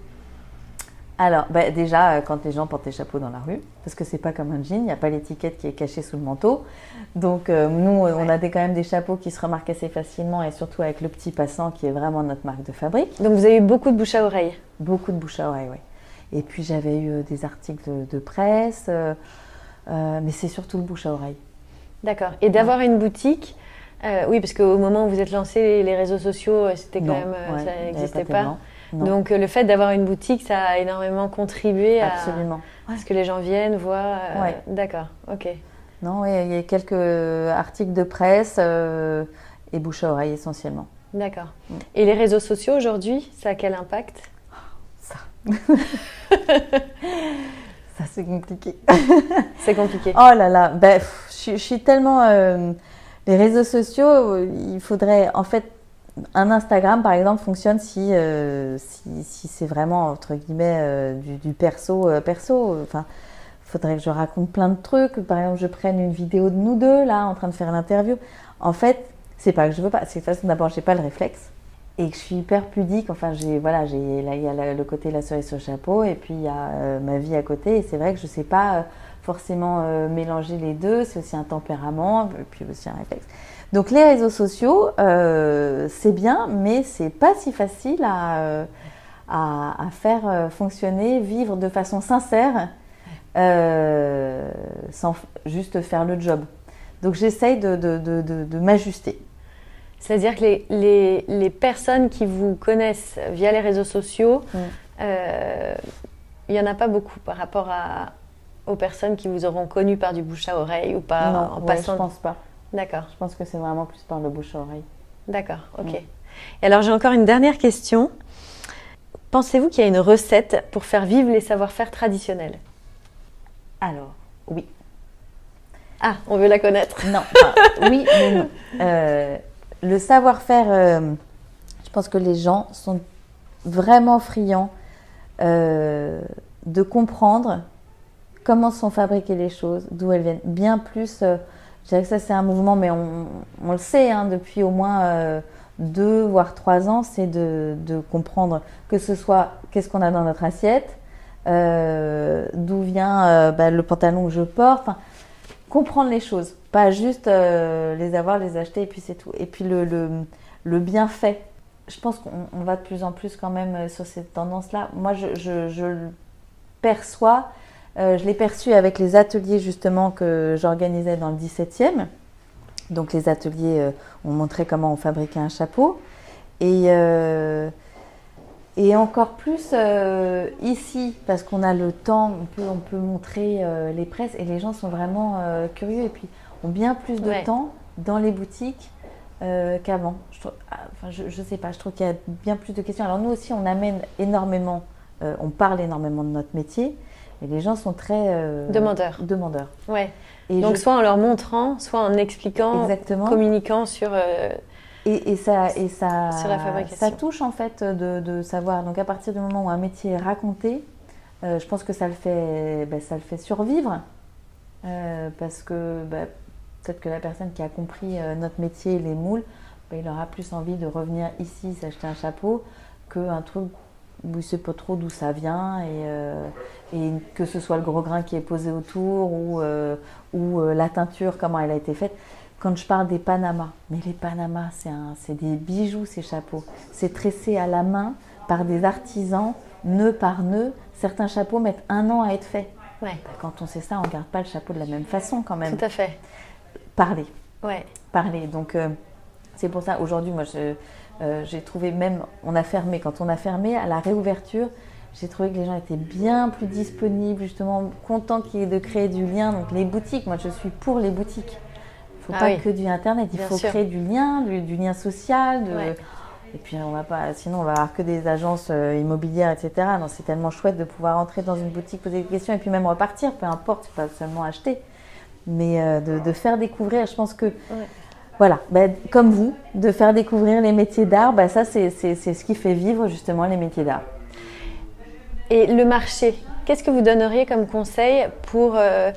Alors, bah, déjà, euh, quand les gens portent des chapeaux dans la rue, parce que c'est pas comme un jean, il n'y a pas l'étiquette qui est cachée sous le manteau. Donc, euh, nous, euh, on a des, quand même des chapeaux qui se remarquent assez facilement et surtout avec le petit passant qui est vraiment notre marque de fabrique. Donc vous avez eu beaucoup de bouche à oreille. Beaucoup de bouche à oreille, oui. Et puis, j'avais eu des articles de, de presse, euh, euh, mais c'est surtout le bouche à oreille. D'accord. Et d'avoir une boutique, oui, parce qu'au moment où vous êtes lancé, les réseaux sociaux, c'était quand Non, même, ouais, ça n'existait pas. Non, Donc euh, le fait d'avoir une boutique, ça a énormément contribué à absolument. à ce que les gens viennent, voient. euh, Ouais. D'accord. Ok. Non, il y a quelques articles de presse euh, et bouche à oreille essentiellement. D'accord. Mm. Et les réseaux sociaux aujourd'hui, ça a quel impact? Ça. [LAUGHS] Ça, c'est compliqué. [LAUGHS] C'est compliqué. Oh là là, ben, je, suis- je suis tellement. euh, les réseaux sociaux, il faudrait. En fait, un Instagram, par exemple, fonctionne si, euh, si, c'est vraiment, entre guillemets, euh, du, perso. euh, perso. Enfin, faudrait que je raconte plein de trucs. Par exemple, je prenne une vidéo de nous deux, là, en train de faire l'interview. En fait, c'est pas que je veux pas. C'est parce que d'abord, j'ai pas le réflexe. Et que je suis hyper pudique. Enfin, j'ai voilà, j'ai là, il y a le côté la cerise le chapeau, et puis il y a ma vie à côté. Et c'est vrai que je sais pas. forcément mélanger les deux, c'est aussi un tempérament, et puis aussi un réflexe. Donc les réseaux sociaux, euh, c'est bien, mais c'est pas si facile à, euh, à, à faire euh, fonctionner, vivre de façon sincère, euh, sans juste faire le job. Donc j'essaye de, de, de, m'ajuster. C'est-à-dire que les, les, les personnes qui vous connaissent via les réseaux sociaux, Mm. il n'y en a pas beaucoup par rapport à, aux personnes qui vous auront connu par du bouche à oreille ou pas non, en ouais, passant. je pense pas. D'accord. Je pense que c'est vraiment plus par le bouche à oreille. D'accord, ok. Et alors j'ai encore une dernière question. Pensez-vous qu'il y a une recette pour faire vivre les savoir-faire traditionnels? Alors, oui. Ah, on veut la connaître. Non, enfin, [LAUGHS] oui, mais non. Euh, le savoir-faire, euh, je pense que les gens sont vraiment friands euh, de comprendre comment sont fabriquées les choses, d'où elles viennent. Bien plus, je dirais que ça c'est un mouvement, mais on, le sait hein, depuis au moins euh, deux voire trois ans, c'est de, comprendre que ce soit qu'est-ce qu'on a dans notre assiette, euh, d'où vient euh, bah, le pantalon que je porte. Comprendre les choses, pas juste les avoir, les acheter et puis c'est tout. Et puis le, le, le bienfait. Je pense qu'on on va de plus en plus quand même sur cette tendance-là. Moi, je le perçois, euh, je l'ai perçu avec les ateliers justement que j'organisais dans le 17e. Donc les ateliers, euh, on montrait comment on fabriquait un chapeau. Et, euh, et encore plus euh, ici, parce qu'on a le temps, on peut, on peut montrer les presses et les gens sont vraiment curieux et puis ont bien plus de Ouais. temps dans les boutiques qu'avant. Je, ah, enfin, je, je sais pas, je trouve qu'il y a bien plus de questions. Alors nous aussi, on amène énormément, on parle énormément de notre métier, mais les gens sont très euh, Demandeurs. demandeurs. Ouais. Et Donc je- soit en leur montrant, soit en expliquant, exactement. communiquant sur. euh, Et, et ça, et ça, Sur la fabrication. ça touche en fait de, de savoir. Donc à partir du moment où un métier est raconté, euh, je pense que ça le fait, ben, ça le fait survivre. Euh, parce que ben, peut-être que la personne qui a compris notre métier, les moules, ben, il aura plus envie de revenir ici s'acheter un chapeau qu'un truc où il ne sait pas trop d'où ça vient et, euh, et que ce soit le gros grain qui est posé autour ou, euh, ou euh, la teinture, comment elle a été faite. Quand je parle des Panamas, mais les Panamas, c'est des bijoux ces chapeaux. C'est tressé à la main par des artisans, nœud par nœud. Certains chapeaux mettent un an à être faits. Ouais, Quand on sait ça, on ne garde pas le chapeau de la même façon quand même. tout à fait. Parler, Ouais. parler. Donc c'est pour ça, aujourd'hui, moi, je- euh, j'ai trouvé même, on a fermé, quand on a fermé, à la réouverture, j'ai trouvé que les gens étaient bien plus disponibles, justement, contents qu'il y ait de créer du lien. Donc les boutiques, moi je suis pour les boutiques. Il ne faut Ah pas oui. que du internet, il Bien faut sûr. créer du lien, du, du lien social. de- Ouais. Et puis on va pas, sinon on va avoir que des agences euh, immobilières, etc. Non, c'est tellement chouette de pouvoir entrer dans une boutique, poser des questions et puis même repartir, peu importe, pas seulement acheter. Mais euh, de, faire découvrir, je pense que, voilà, bah, comme vous, de faire découvrir les métiers d'art, bah, ça c'est ce qui fait vivre justement les métiers d'art. Et le marché, qu'est-ce que vous donneriez comme conseil pour, euh,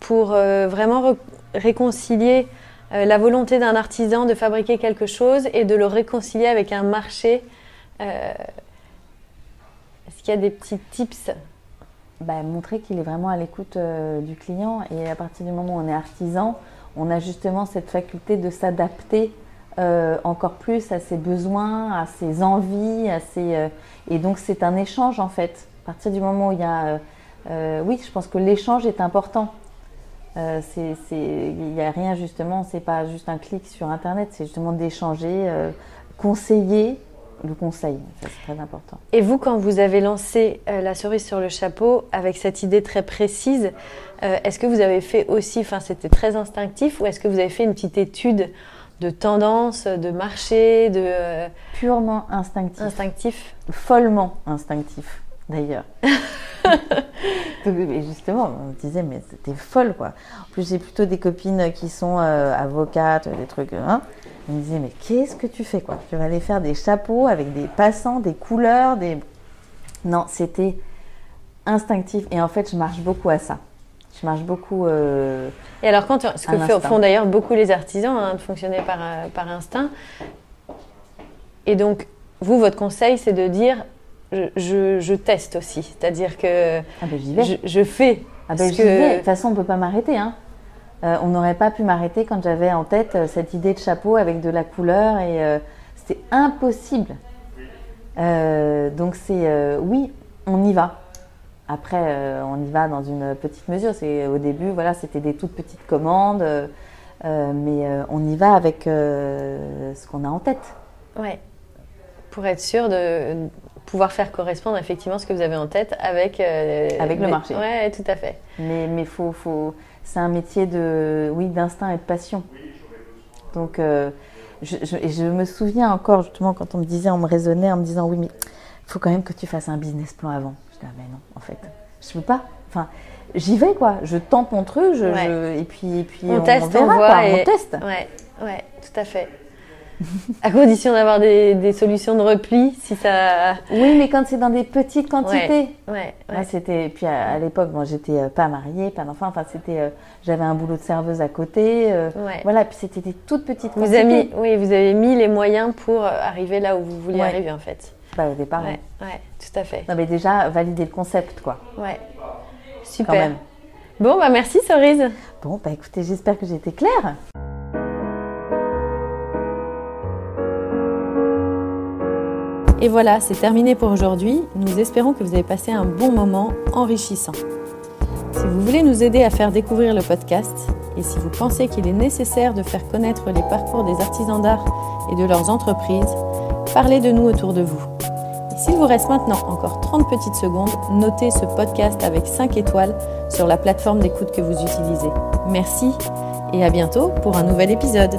pour euh, vraiment réconcilier la volonté d'un artisan de fabriquer quelque chose et de le réconcilier avec un marché Est-ce qu'il y a des petits tips? Bah, montrer qu'il est vraiment à l'écoute euh, du client. Et à partir du moment où on est artisan, on a justement cette faculté de s'adapter euh, encore plus à ses besoins, à ses envies, à ses, euh, et donc c'est un échange en fait. À partir du moment où il y a, oui, je pense que l'échange est important. il n'y a rien justement, c'est pas juste un clic sur internet, c'est justement d'échanger, conseiller, le conseil, ça c'est très important. Et vous, quand vous avez lancé euh, la cerise sur le chapeau avec cette idée très précise, euh, est-ce que vous avez fait aussi, enfin c'était très instinctif, ou est-ce que vous avez fait une petite étude de tendance, de marché, de... Euh, Purement instinctif. Instinctif? Follement instinctif, d'ailleurs. [LAUGHS] et justement, on me disait, mais c'était folle, quoi. En plus, j'ai plutôt des copines qui sont avocates, des trucs... Hein je me disais, mais qu'est-ce que tu fais quoi? Tu vas aller faire des chapeaux avec des passants, des couleurs, des... Non, c'était instinctif. Et en fait, je marche beaucoup à ça. Je marche beaucoup. Euh, et alors, quand ce que font d'ailleurs beaucoup les artisans, hein, de fonctionner par, euh, par instinct. Et donc, vous, votre conseil, c'est de dire je, je, teste aussi. C'est-à-dire que ah ben, je, je, fais. Ah ben, De toute façon, on ne peut pas m'arrêter. Hein. Euh, on n'aurait pas pu m'arrêter quand j'avais en tête euh, cette idée de chapeau avec de la couleur et euh, c'était impossible. donc c'est oui, on y va. Après, on y va dans une petite mesure. C'est au début, voilà, c'était des toutes petites commandes, mais on y va avec ce qu'on a en tête. Ouais. Pour être sûr de pouvoir faire correspondre effectivement ce que vous avez en tête avec avec le marché. Ouais, tout à fait. Mais mais faut faut c'est un métier de, oui, d'instinct et de passion. Donc, euh, je, je, me souviens encore, justement, quand on me disait, on me raisonnait en me disant, oui, mais il faut quand même que tu fasses un business plan avant. Je dis, ah, mais non, en fait, je ne peux pas. Enfin, j'y vais, quoi. Je tente mon truc, je, et puis, et puis on, teste, on, voit, on teste. Ouais, ouais, tout à fait à condition d'avoir des, solutions de repli, si ça. Oui, mais quand c'est dans des petites quantités. Ouais. ouais, c'était. Puis à, l'époque, moi, j'étais euh, pas mariée, pas d'enfant. Enfin, c'était. Euh, j'avais un boulot de serveuse à côté. Euh, voilà. Puis c'était des toutes petites vous quantités. Avez mis, oui, vous avez mis les moyens pour arriver là où vous vouliez arriver, en fait. Bah, au départ. Ouais, ouais, tout à fait. Non, mais déjà valider le concept, quoi. Ouais. Super. Bon, bah merci Cerise. Bon, bah écoutez, j'espère que j'ai été claire. Et voilà, c'est terminé pour aujourd'hui. Nous espérons que vous avez passé un bon moment enrichissant. Si vous voulez nous aider à faire découvrir le podcast et si vous pensez qu'il est nécessaire de faire connaître les parcours des artisans d'art et de leurs entreprises, parlez de nous autour de vous. S'il vous reste maintenant encore 30 petites secondes, notez ce podcast avec 5 étoiles sur la plateforme d'écoute que vous utilisez. Merci et à bientôt pour un nouvel épisode.